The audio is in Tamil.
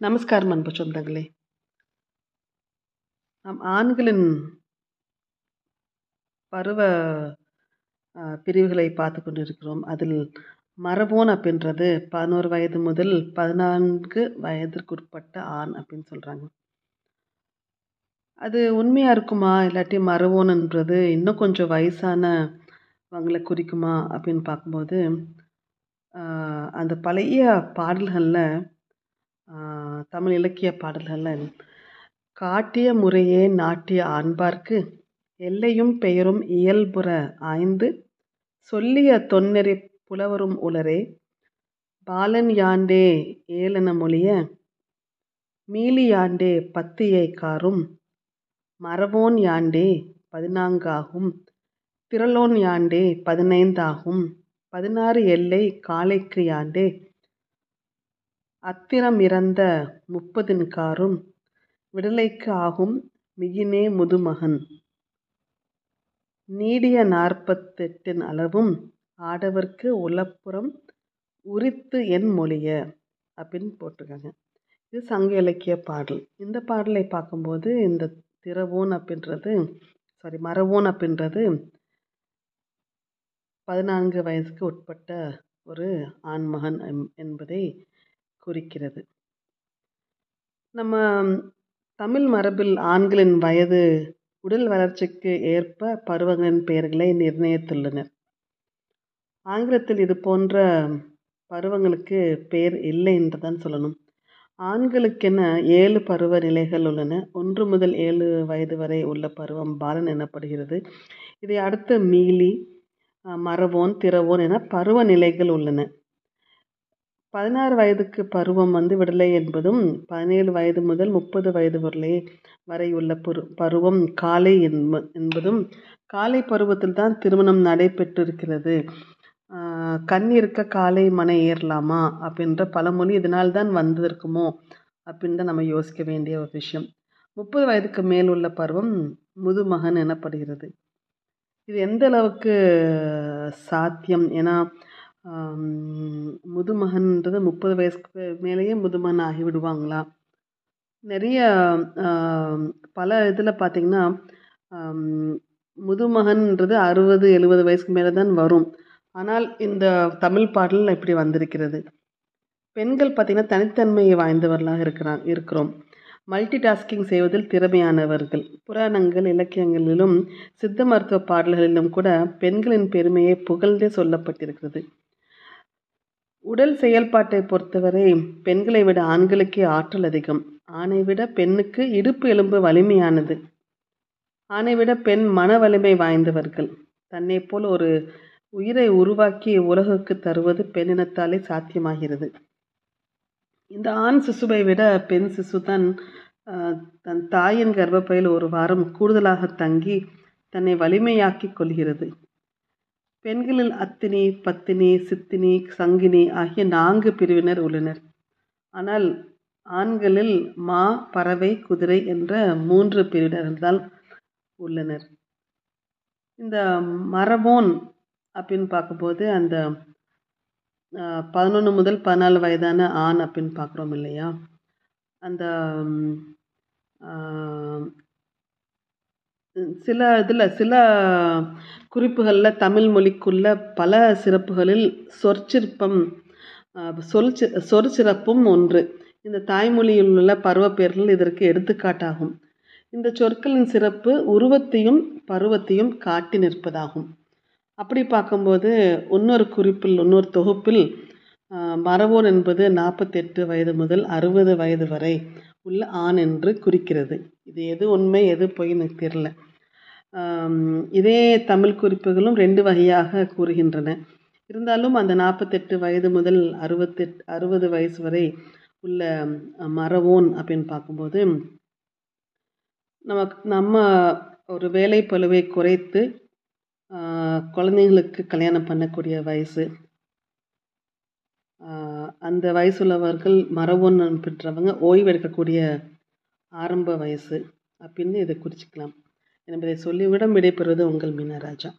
நமஸ்காரம் அன்பு சொந்தங்களே. நம் ஆண்களின் பருவ பிரிவுகளை பார்த்து கொண்டிருக்கிறோம். அதில் மரபோன் அப்படின்றது பதினோரு வயது முதல் பதினான்கு வயதிற்குட்பட்ட ஆண் அப்படின்னு சொல்கிறாங்க அது உண்மையாக இருக்குமா? இல்லாட்டி மரபோன்ன்றது இன்னும் கொஞ்சம் வயசானவங்களை குறிக்குமா அப்படின்னு பார்க்கும்போது அந்த பழைய பாடல்களில் தமிழ் இலக்கிய பாடல்களில் காட்டிய முறையே நாட்டிய ஆண்பார்க்கு எல்லையும் பெயரும் இயல்புற ஆய்ந்து சொல்லிய தொன்னெறி புலவரும் உளரே பாலன் யாண்டே ஏளன மொழிய மீலியாண்டே பத்தியை காரும் மரவோன் யாண்டே பதினான்காகும் திரளோன் யாண்டே பதினைந்தாகும் பதினாறு எல்லை காளைக்கு யாண்டே அத்திரம் இறந்த முப்பதின் காரும் விடலைக்கு ஆகும் மிகினே முதுமகன். நீடிய நாற்பத்தெட்டின் அளவும் ஆடவர்க்கு உளப்புறம் உரித்து என் மொழிய. அப்படின்னு போட்டிருக்காங்க. இது சங்க இலக்கிய பாடல். இந்த பாடலை பார்க்கும்போது இந்த திரவோன் அப்படின்றது சாரி மரவோன் அப்படின்றது பதினான்கு வயதுக்கு உட்பட்ட ஒரு ஆண்மகன் எம்- என்பதை குறிக்கிறது. நம்ம தமிழ் மரபில் ஆண்களின் வயது உடல் வளர்ச்சிக்கு ஏற்ப பருவங்களின் பெயர்களை நிர்ணயித்துள்ளனர். ஆங்கிலத்தில் இது போன்ற பருவங்களுக்கு பெயர் இல்லை என்று தான் சொல்லணும். ஆண்களுக்கென ஏழு பருவ நிலைகள் உள்ளன. ஒன்று முதல் ஏழு வயது வரை உள்ள பருவம் பாலன் எனப்படுகிறது. இதை அடுத்து மீலி மரவோன் திரவோன் என பருவ நிலைகள் உள்ளன. பதினாறு வயதுக்கு பருவம் வந்து விடலை என்பதும் பதினேழு வயது முதல் முப்பது வயது வரலே வரை உள்ள பரு பருவம் காலை என்ப என்பதும் காலை பருவத்தில் தான் திருமணம் நடைபெற்றிருக்கிறது. கண் இருக்க காலை மனை ஏறலாமா அப்படின்ற பழமொழி இதனால் தான் வந்திருக்குமோ அப்படின்னு தான் நம்ம யோசிக்க வேண்டிய ஒரு விஷயம். முப்பது வயதுக்கு மேல் உள்ள பருவம் முதுமகன் எனப்படுகிறது. இது எந்த அளவுக்கு சாத்தியம்? ஏன்னா முதுமகன்றது முப்பது வயசுக்கு மேலேயே முதுமகன் ஆகி விடுவாங்களா நிறைய பல இதில் பார்த்தீங்கன்னா முதுமகன்ன்றது அறுபது எழுபது வயசுக்கு மேலே தான் வரும். ஆனால் இந்த தமிழ் பாடலில் இப்படி வந்திருக்கிறது. பெண்கள் பார்த்திங்கன்னா தனித்தன்மையை வாய்ந்தவர்களாக இருக்கிறாங்க இருக்கிறோம். மல்டி டாஸ்கிங் செய்வதில் திறமையானவர்கள். புராணங்கள் இலக்கியங்களிலும் சித்த மருத்துவ பாடல்களிலும் கூட பெண்களின் பெருமையை புகழ்ந்தே சொல்லப்பட்டிருக்கிறது. உடல் செயல்பாட்டை பொறுத்தவரை பெண்களை விட ஆண்களுக்கே ஆற்றல் அதிகம். ஆணை விட பெண்ணுக்கு இடுப்பு எலும்பு வலிமையானது. ஆணை விட பெண் மன வலிமை வாய்ந்தவர்கள். தன்னை போல் ஒரு உயிரை உருவாக்கி உலகுக்கு தருவது பெண்ணினத்தாலே சாத்தியமாகிறது. இந்த ஆண் சிசுவை விட பெண் சிசு தான் தன் தாயின் கர்ப்பப்பையில் ஒரு வாரம் கூடுதலாக தங்கி தன்னை வலிமையாக்கிக் கொள்கிறது. பெண்களில் அத்தினி பத்தினி சித்தினி சங்கினி ஆகிய நான்கு பிரிவினர் உள்ளனர். ஆனால் ஆண்களில் மா பறவை குதிரை என்ற மூன்று பிரிவினர்கள் உள்ளனர். இந்த மரபோன் அப்படின்னு பார்க்கும்போது அந்த பதினொன்று முதல் பதினாலு வயதான ஆண் அப்படின்னு பார்க்குறோம் இல்லையா? அந்த சில இதில் சில குறிப்புகளில் தமிழ் மொழிக்குள்ள பல சிறப்புகளில் சொற்சிற்பம் ஆஹ், சொல் சொற்சிறப்பும் ஒன்று. இந்த தாய்மொழியில் உள்ள பருவப்பெயர்கள் இதற்கு எடுத்துக்காட்டாகும். இந்த சொற்களின் சிறப்பு உருவத்தையும் பருவத்தையும் காட்டி நிற்பதாகும். அப்படி பார்க்கும்போது இன்னொரு குறிப்பில் இன்னொரு தொகுப்பில் மரவோன் என்பது நாற்பத்தெட்டு வயது முதல் அறுபது வயது வரை உள்ள ஆண் என்று குறிக்கிறது. இது எது உண்மை எது பொய் எனக்கு தெரில இதே தமிழ் குறிப்புகளும் ரெண்டு வகையாக கூறுகின்றன. இருந்தாலும் அந்த நாற்பத்தெட்டு வயது முதல் அறுபத்தெட் அறுபது வயசு வரை உள்ள மரவோன் அப்படின்னு பார்க்கும்போது நமக்கு நம்ம ஒரு வேலை பழுவை குறைத்து குழந்தைங்களுக்கு கல்யாணம் பண்ணக்கூடிய வயசு அந்த வயசுள்ளவர்கள் மரபொன் பெற்றவங்க ஓய்வு எடுக்கக்கூடிய ஆரம்ப வயசு. அப்படின்னு இதை குறிச்சிக்கலாம். என்பதை சொல்லிவிட விடைபெறுவது உங்கள் மீனராஜா.